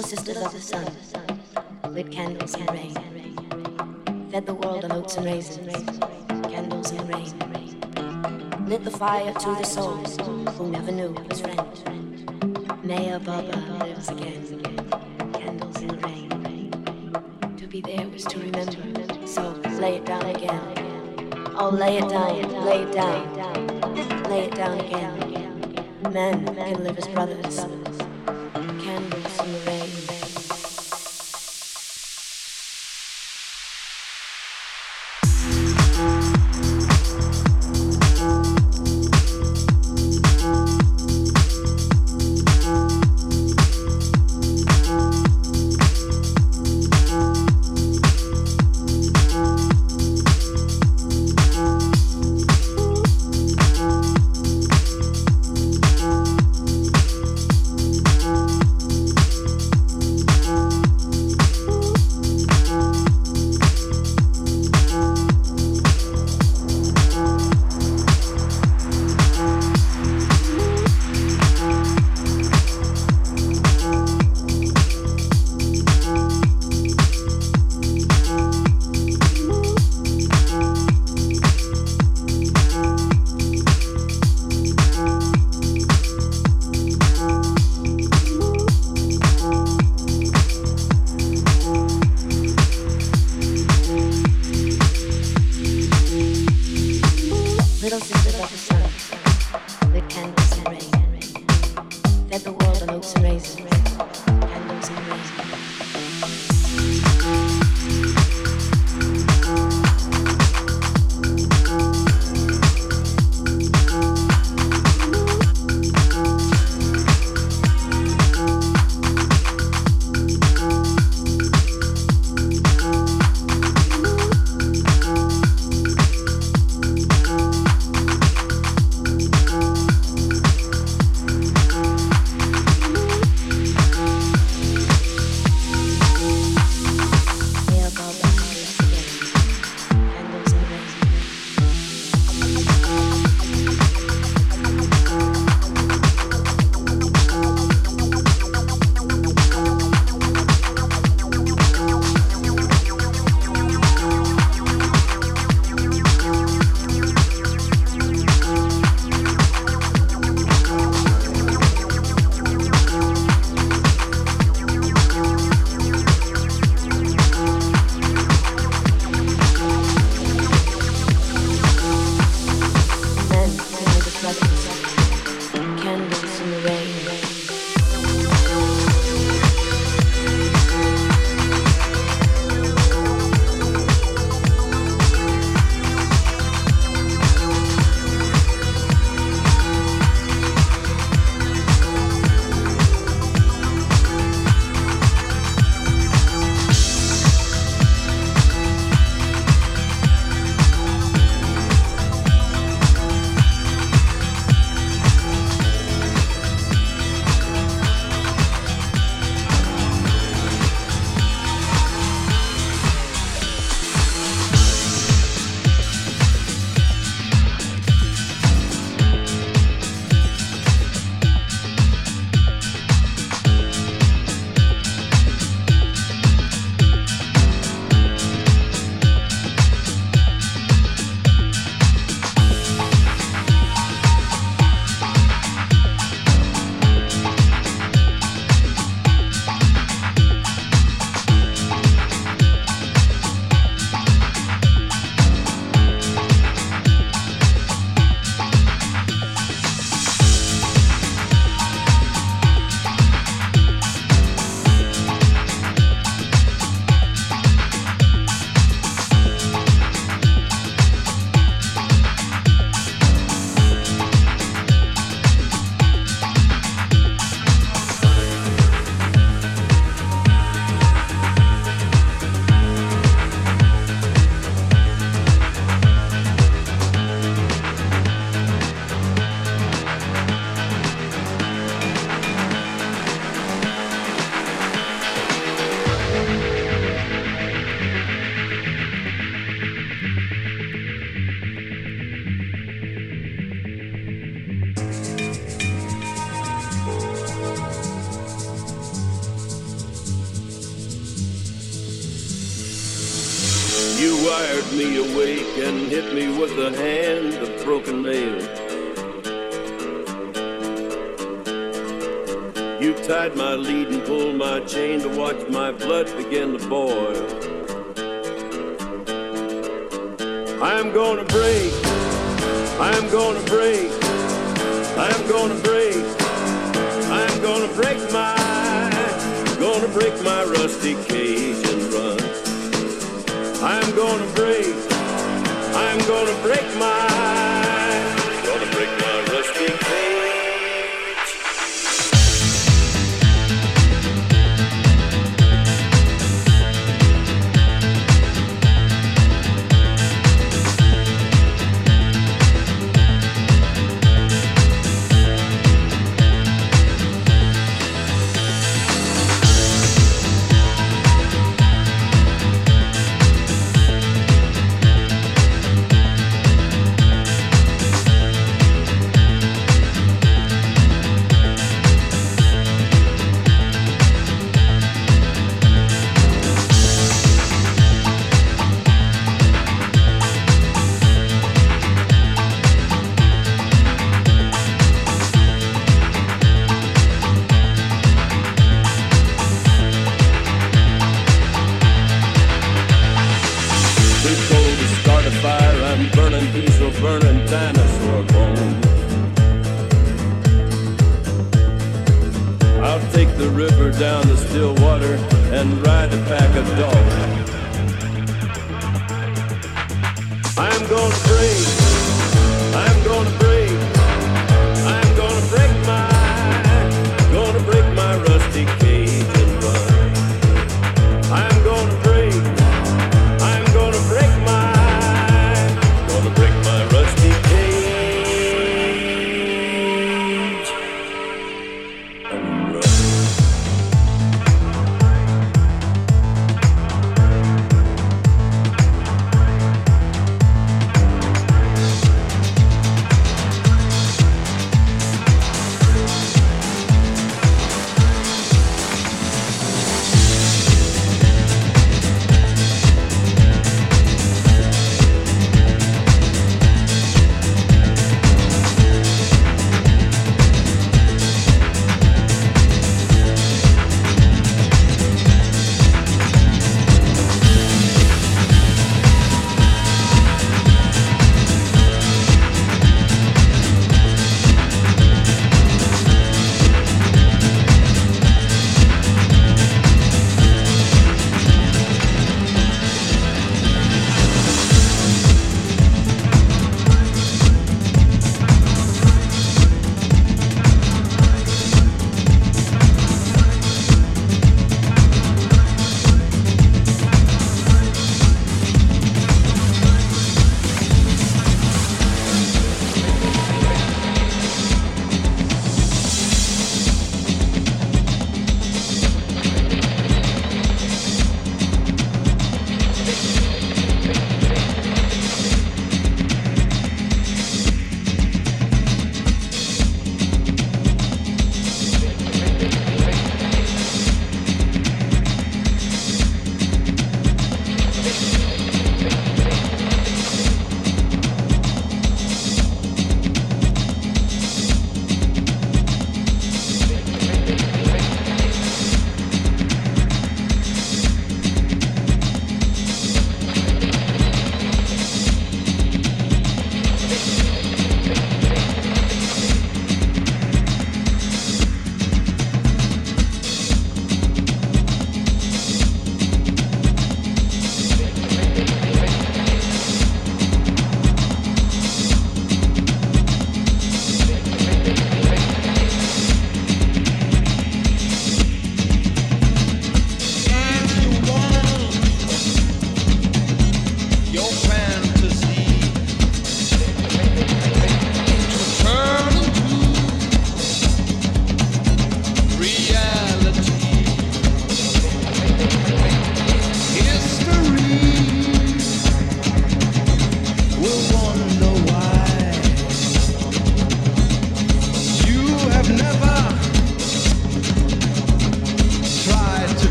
Little sisters of the sun, lit candles and rain. Fed the world on oats and raisins, candles and rain. Lit the fire to the soul who never knew his friend. Maya Baba lives again, candles the rain. To be there was to remember, so lay it down again. Oh, lay it down, lay it down, lay it down again. Men can live as brothers.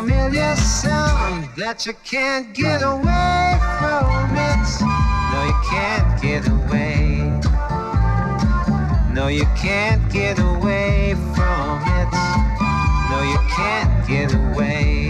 Familiar sound that you can't get away from it. No, you can't get away. No, you can't get away from it. No, you can't get away.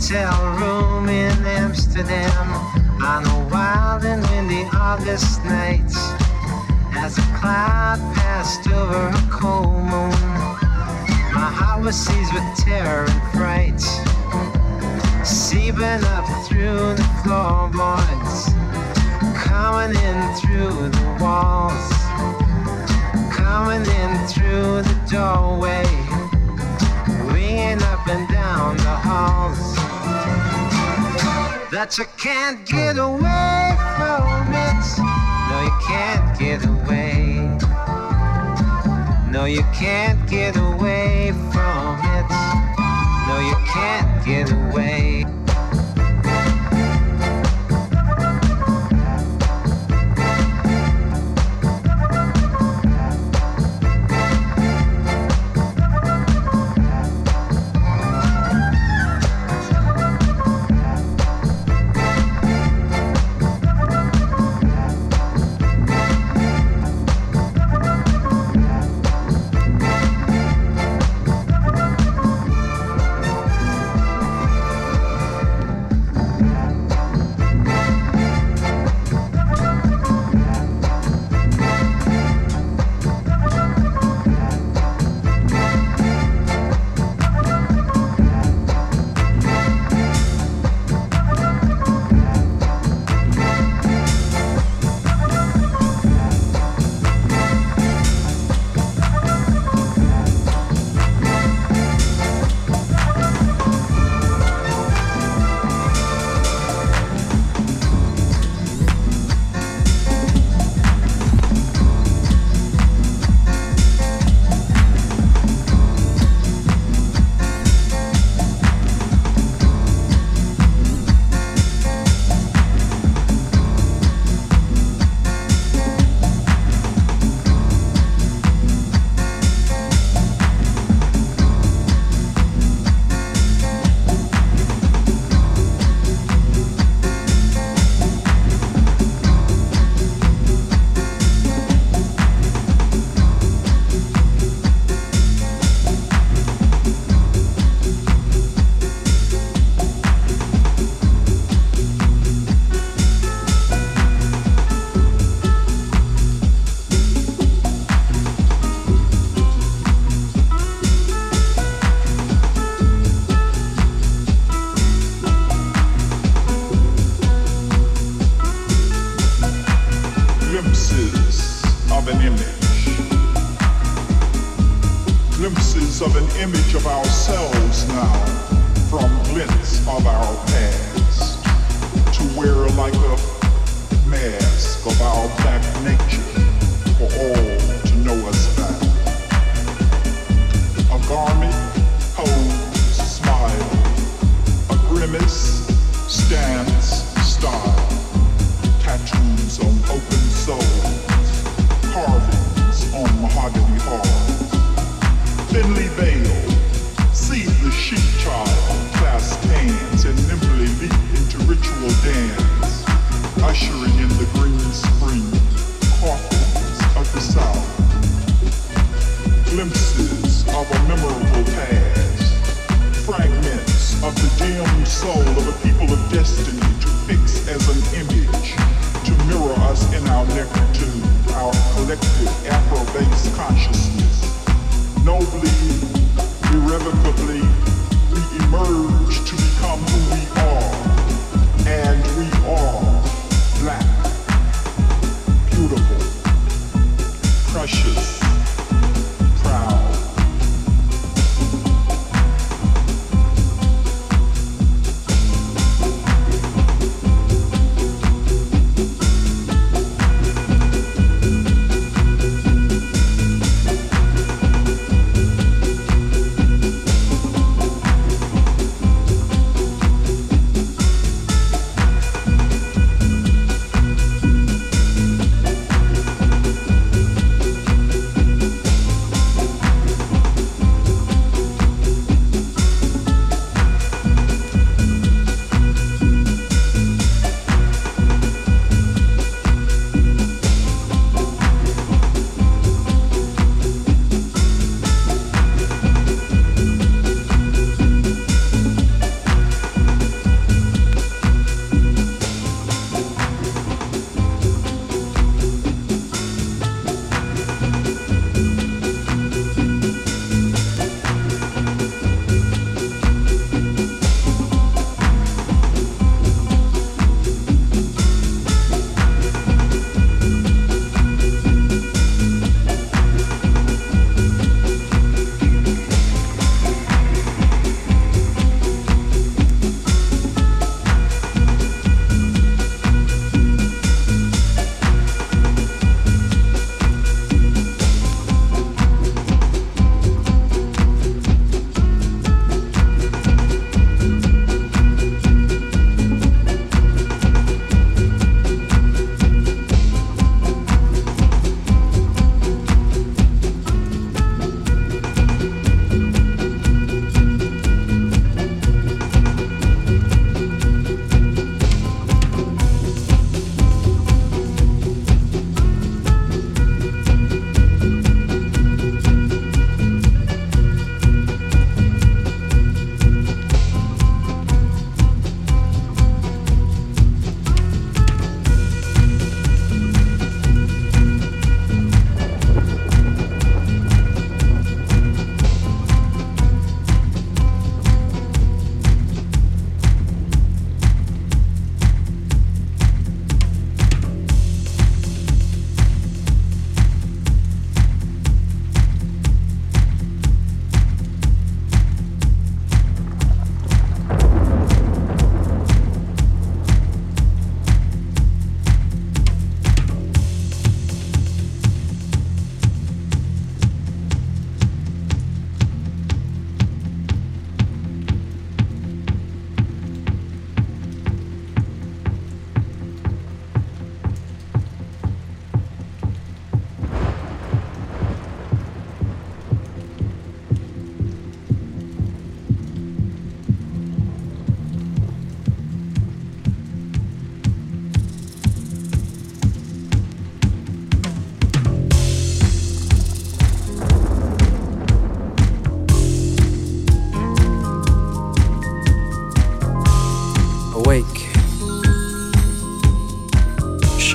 Hotel room in Amsterdam on a wild and windy August night, as a cloud passed over a cold moon, my heart was seized with terror and fright, seeping up through the floorboards, coming in through the walls, coming in through the doorway ringing up and down the halls. That you can't get away from it. No, you can't get away. No, you can't get away from it. No, you can't get away.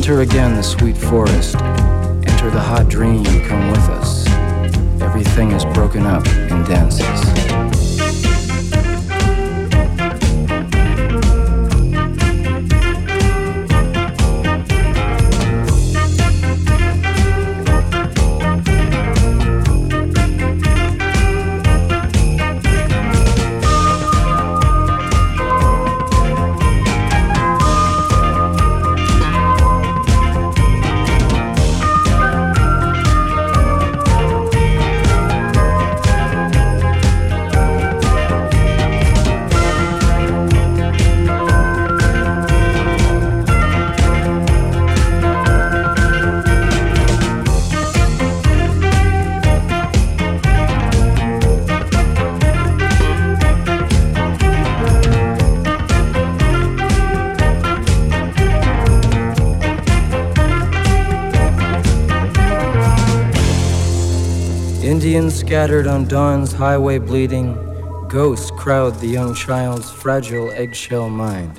Enter again the sweet forest. Enter the hot dream, come with us. Everything is broken up and dances. Scattered on dawn's highway bleeding, ghosts crowd the young child's fragile eggshell mind.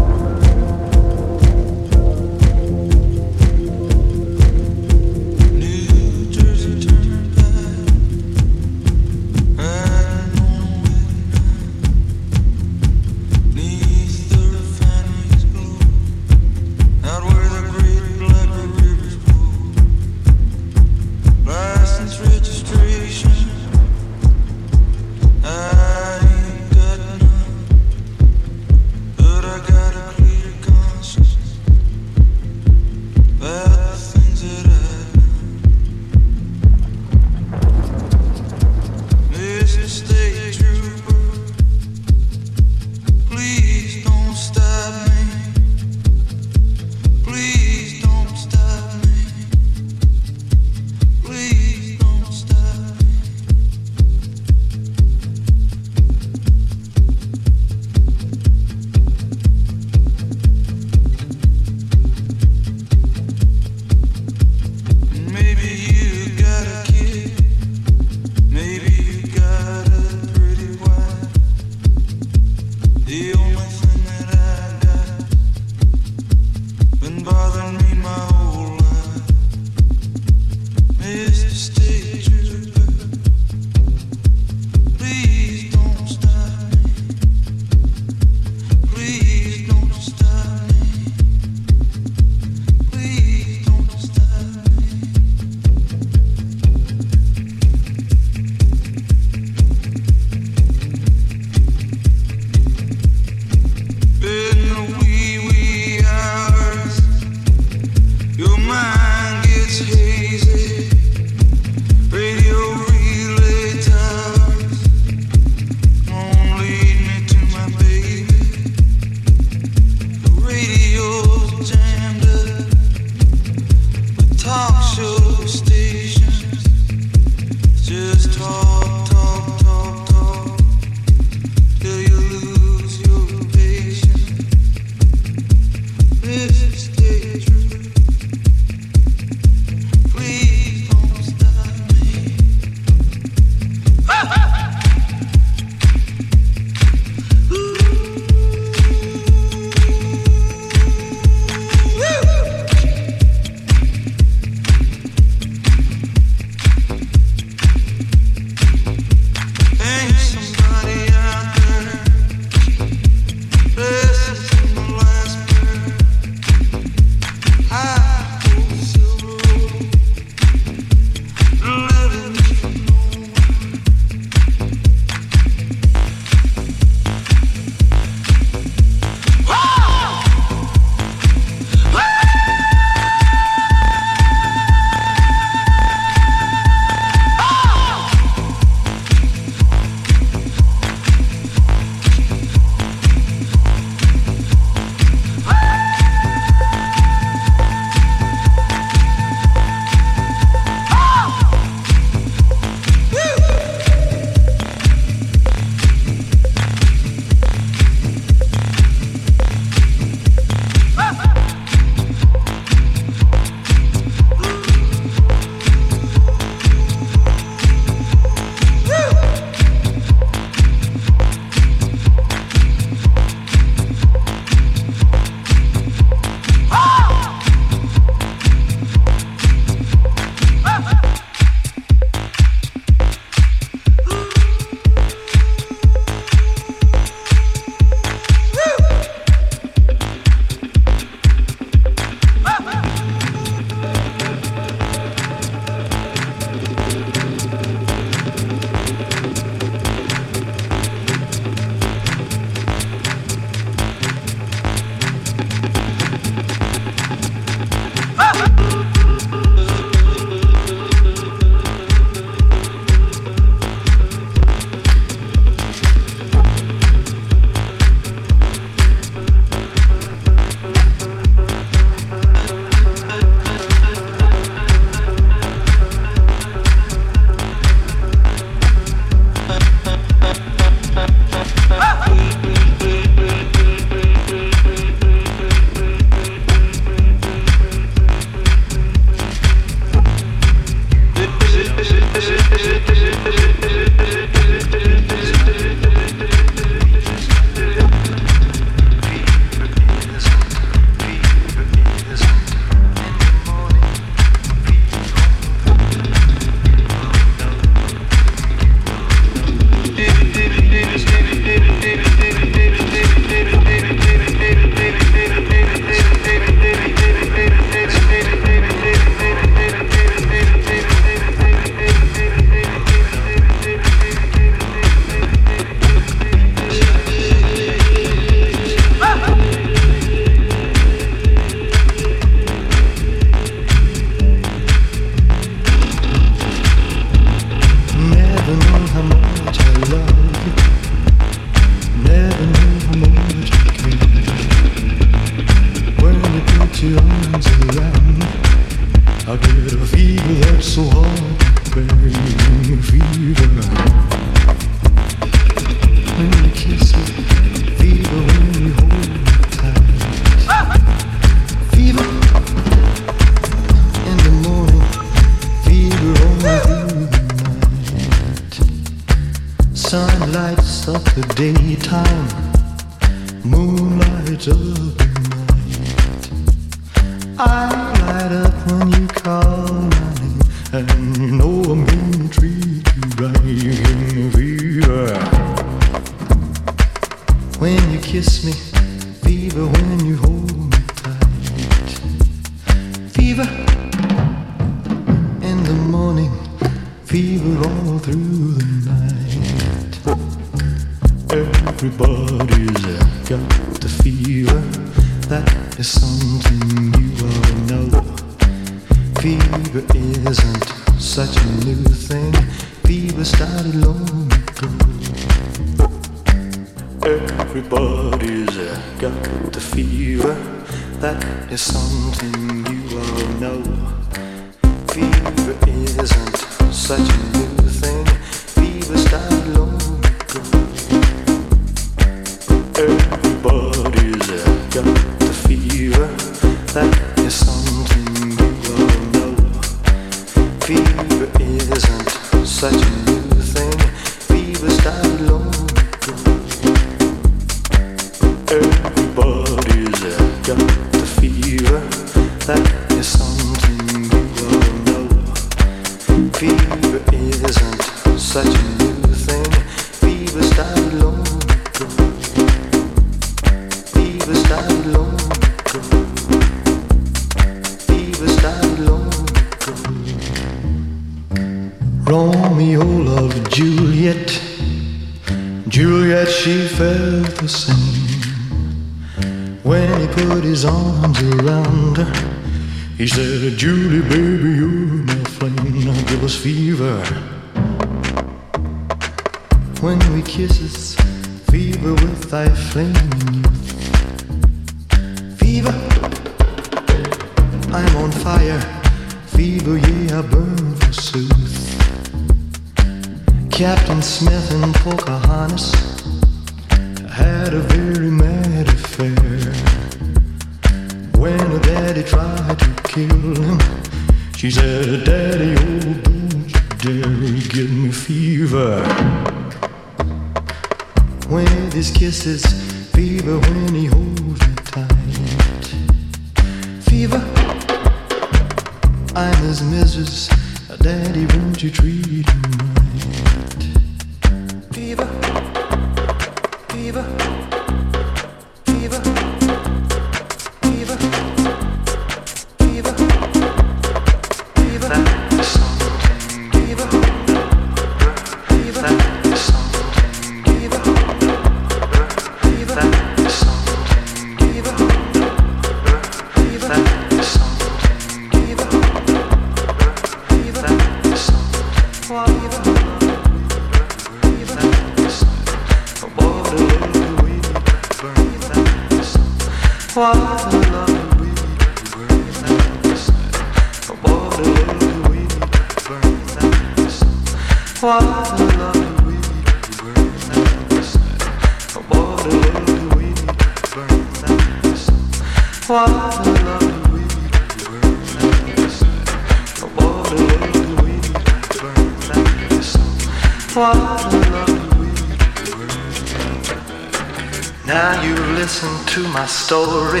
story.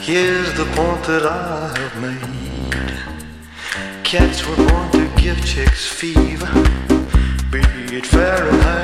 Here's the point that I've made. Cats were born to give chicks fever, be it Fahrenheit.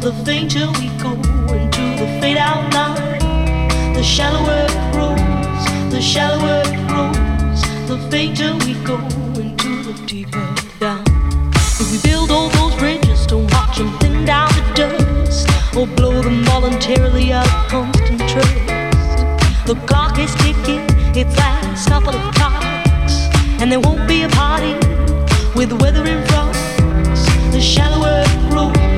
the fainter we go into the fade out line. The shallower it grows, the shallower it grows, the fainter we go into the deeper down. If we build all those bridges, to watch them thin down to dust, or blow them voluntarily out of constant trust. The clock is ticking, it's last couple of clocks, and there won't be a party with weather and frogs. The shallower it grows.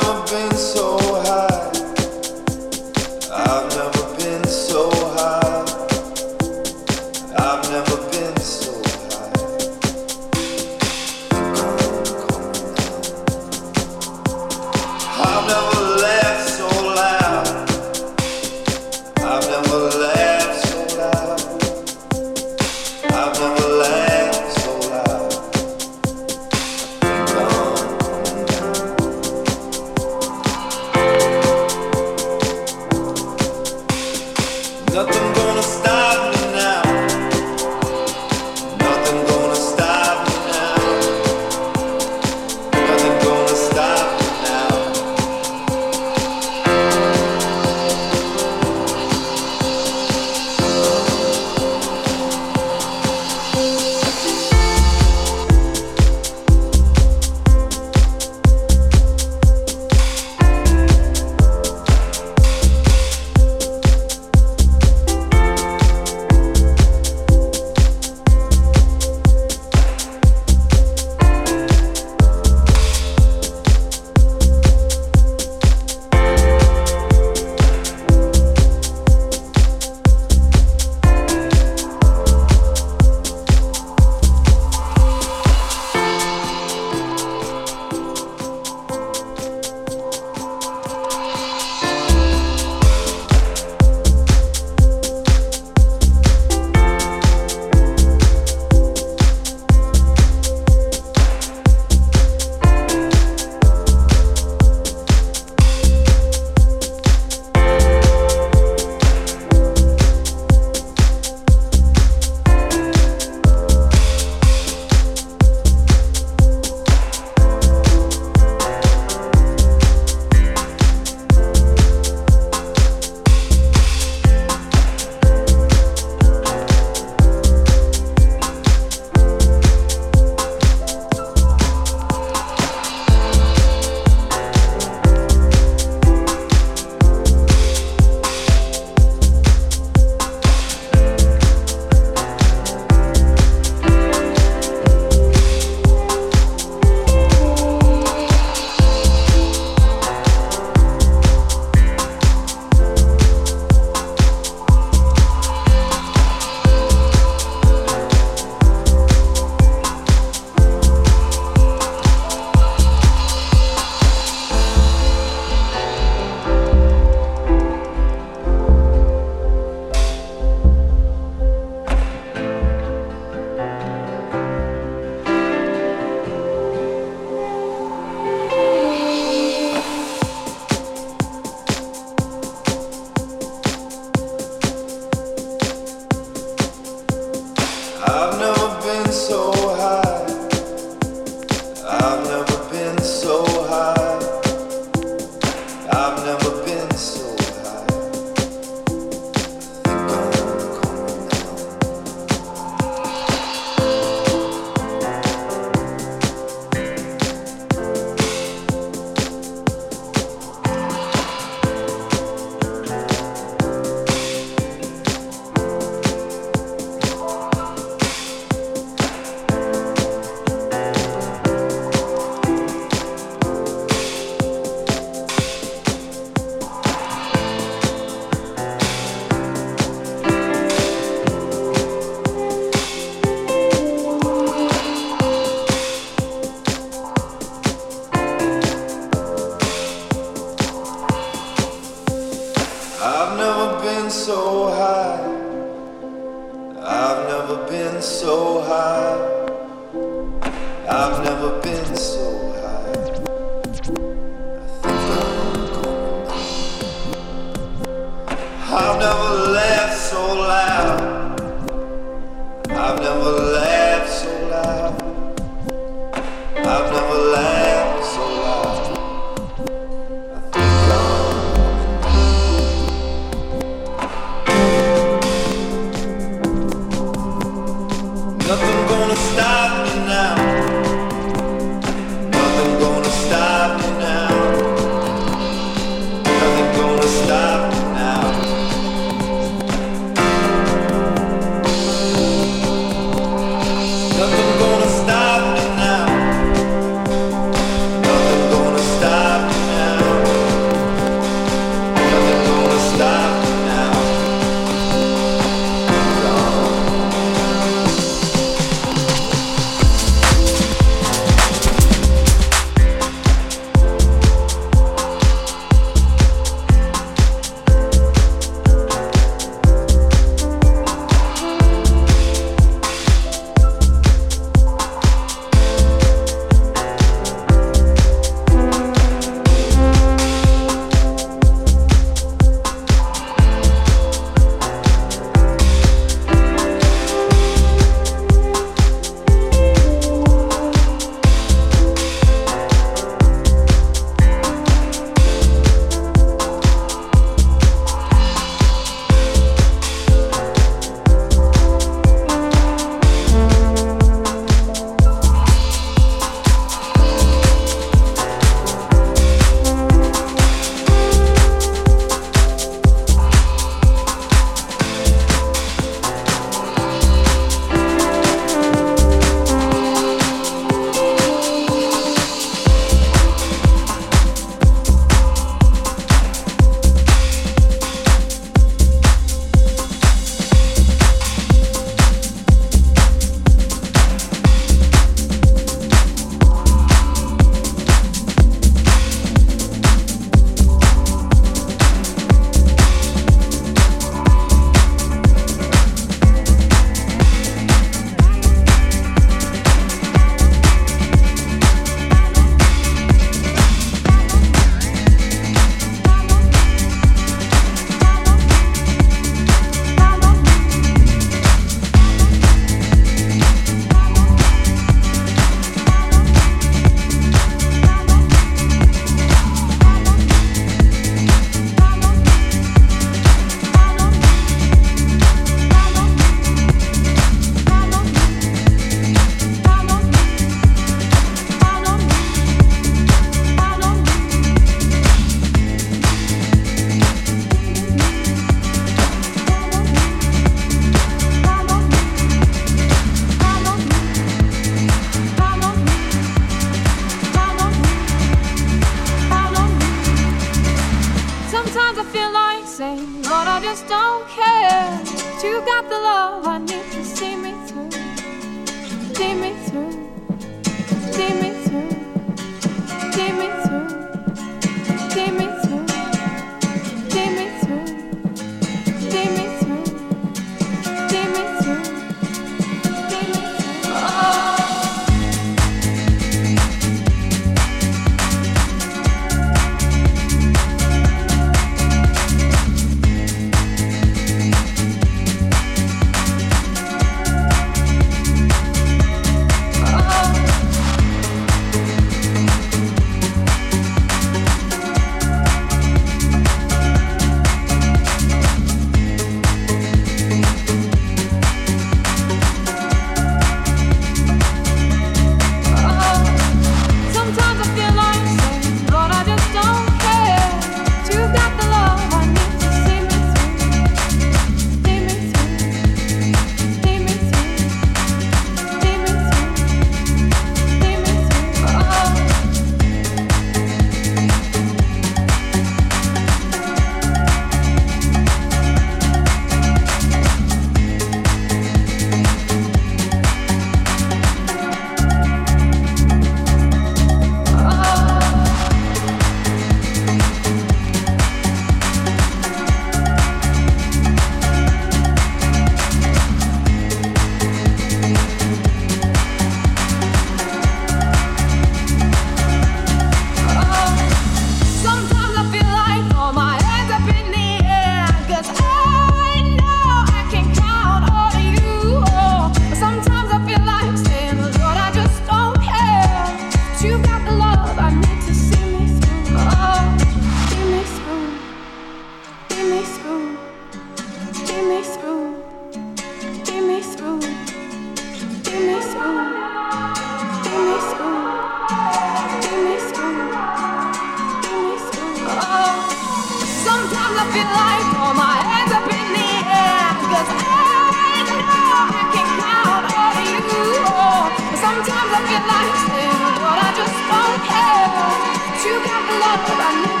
Ich ruf dich Mami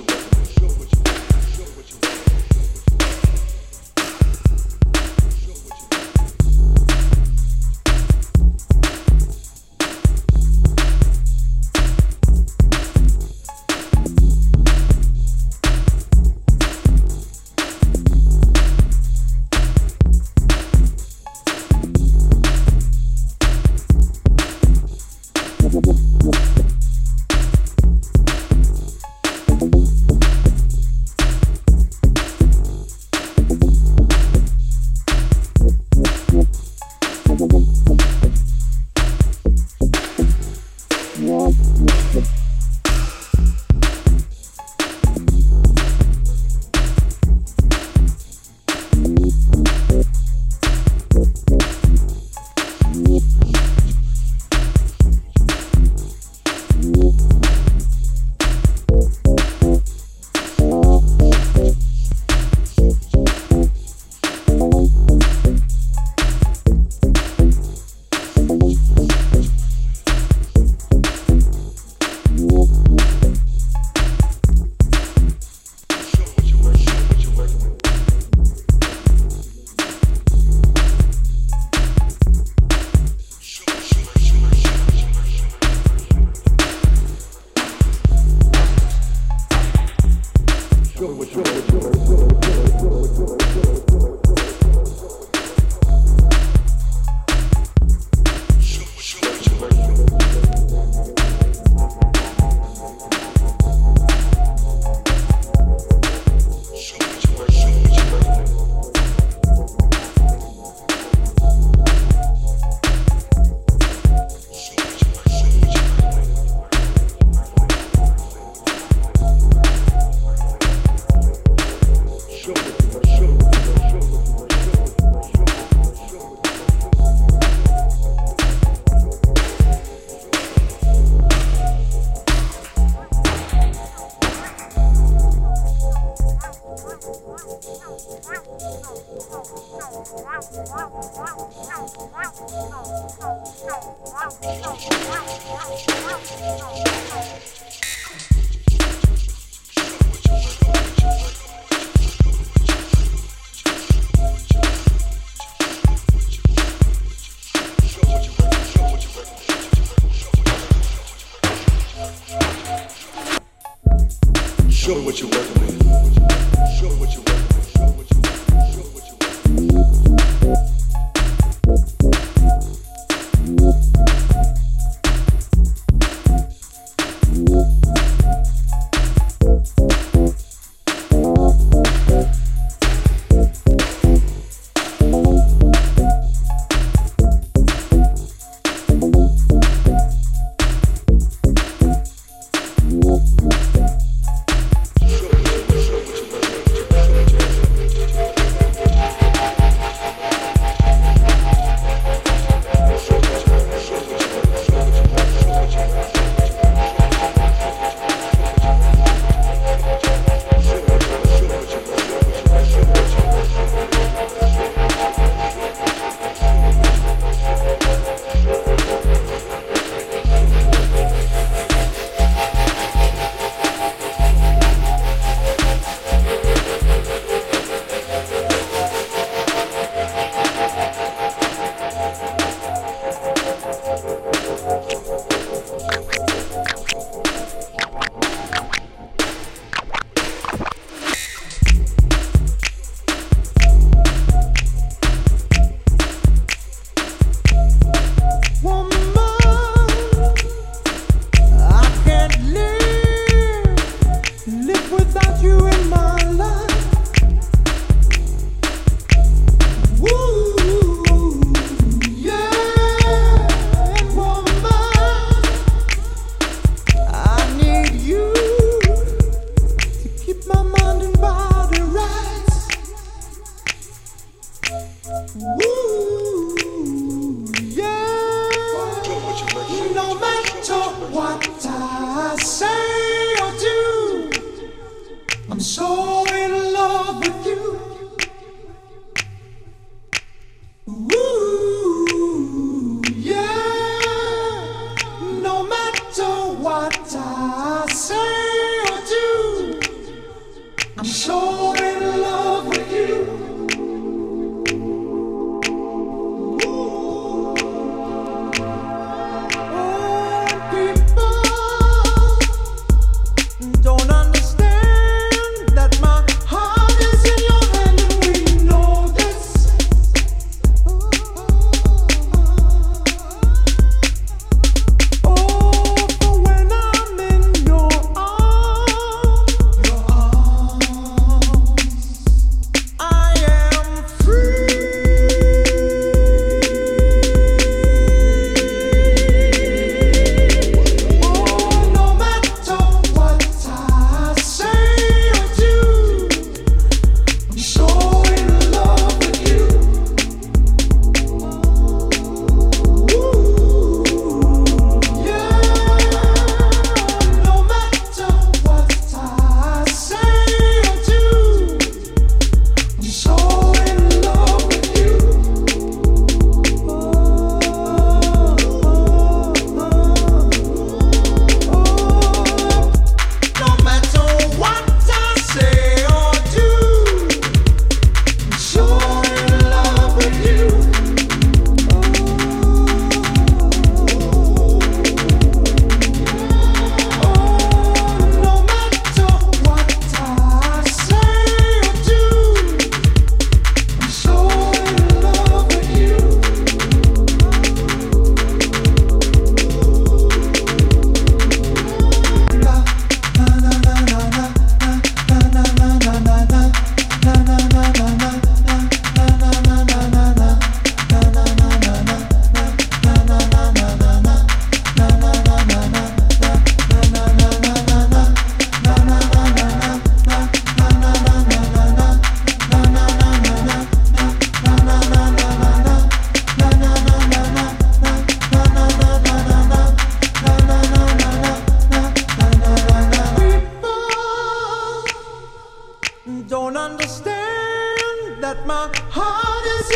what I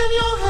in your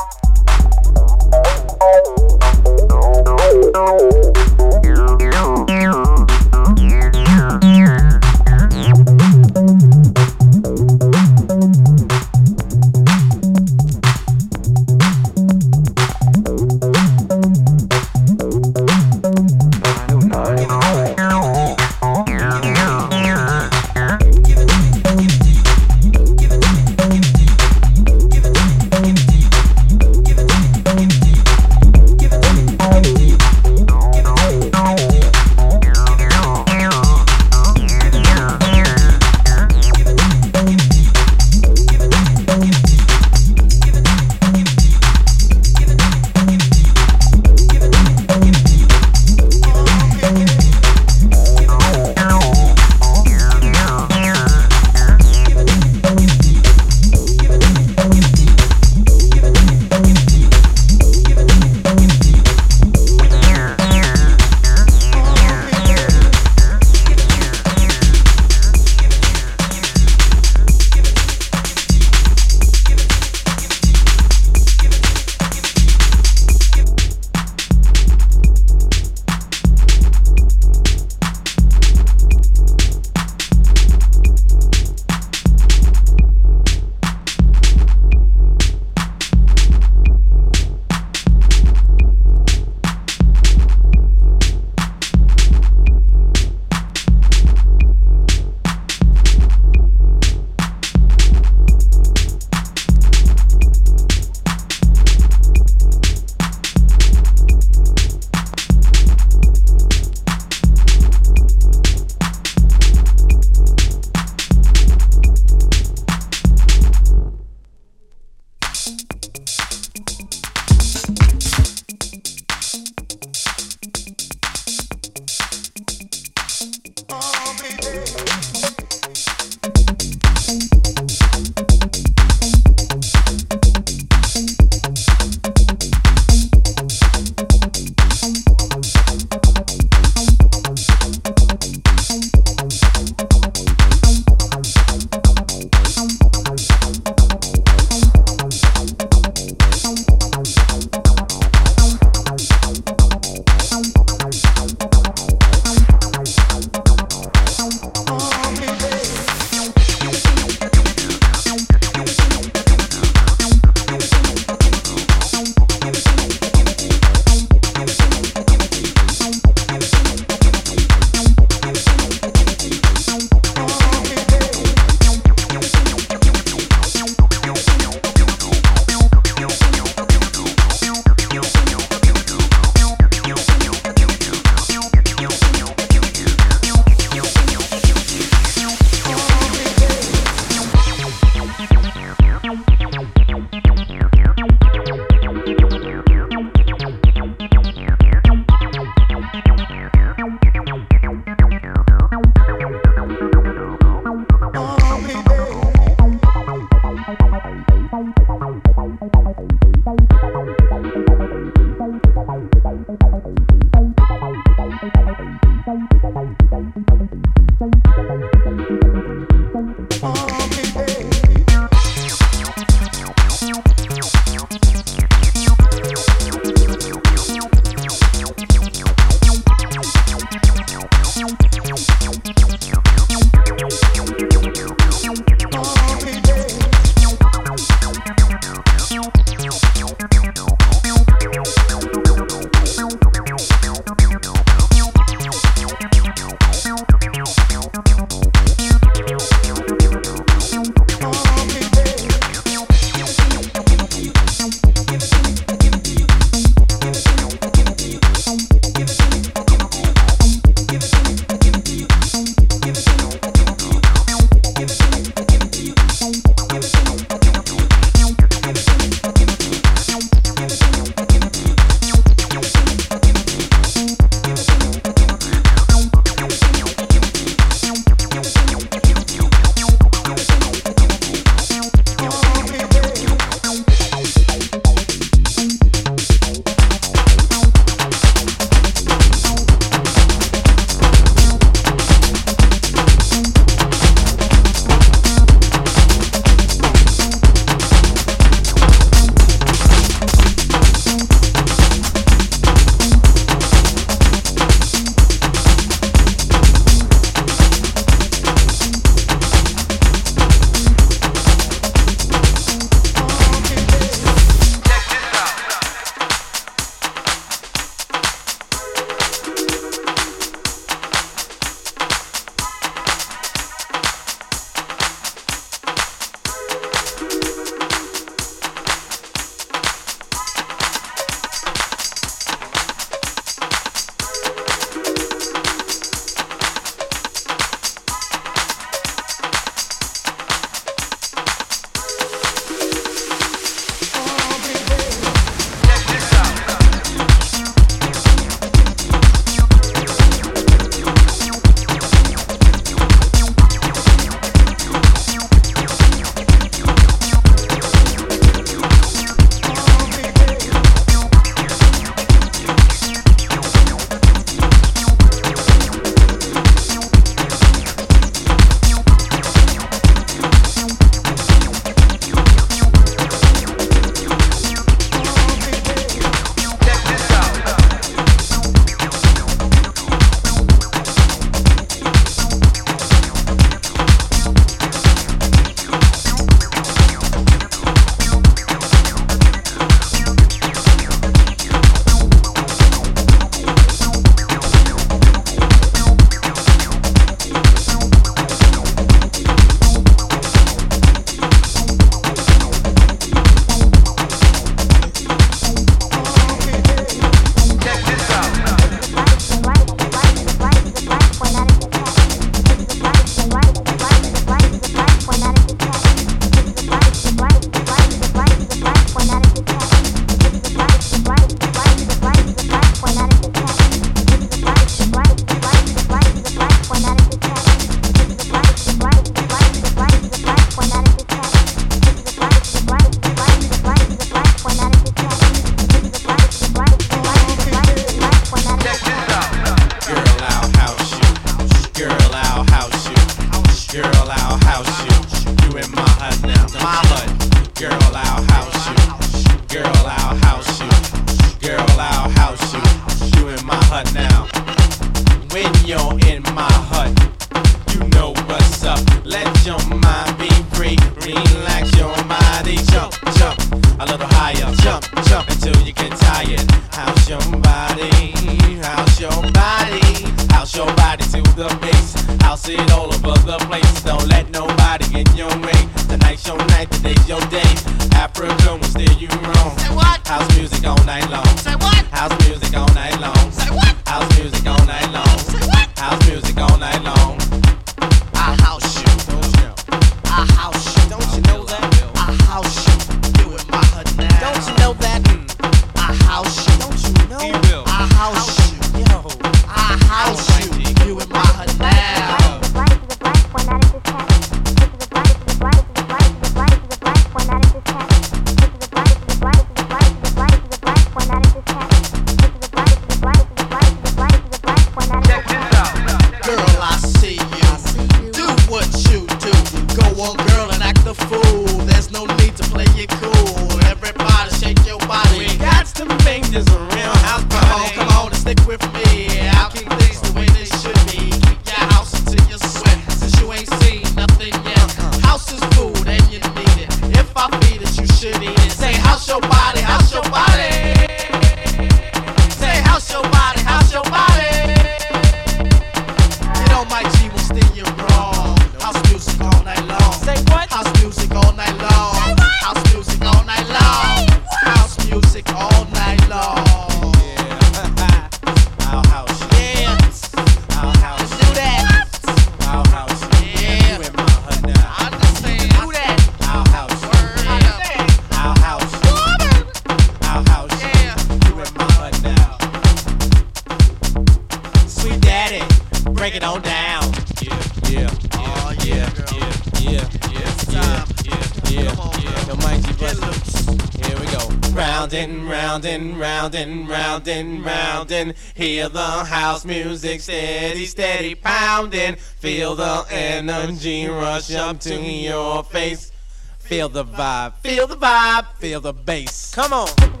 break it on down. Yeah, yeah, oh yeah, yeah, yeah, yeah, yeah, yeah, yeah, yeah. The mighty bust. Here we go. Round and round and round and round and round and hear the house music steady, steady pounding. Feel the energy rush up to your face. Feel the vibe, feel the vibe, feel the bass. Come on.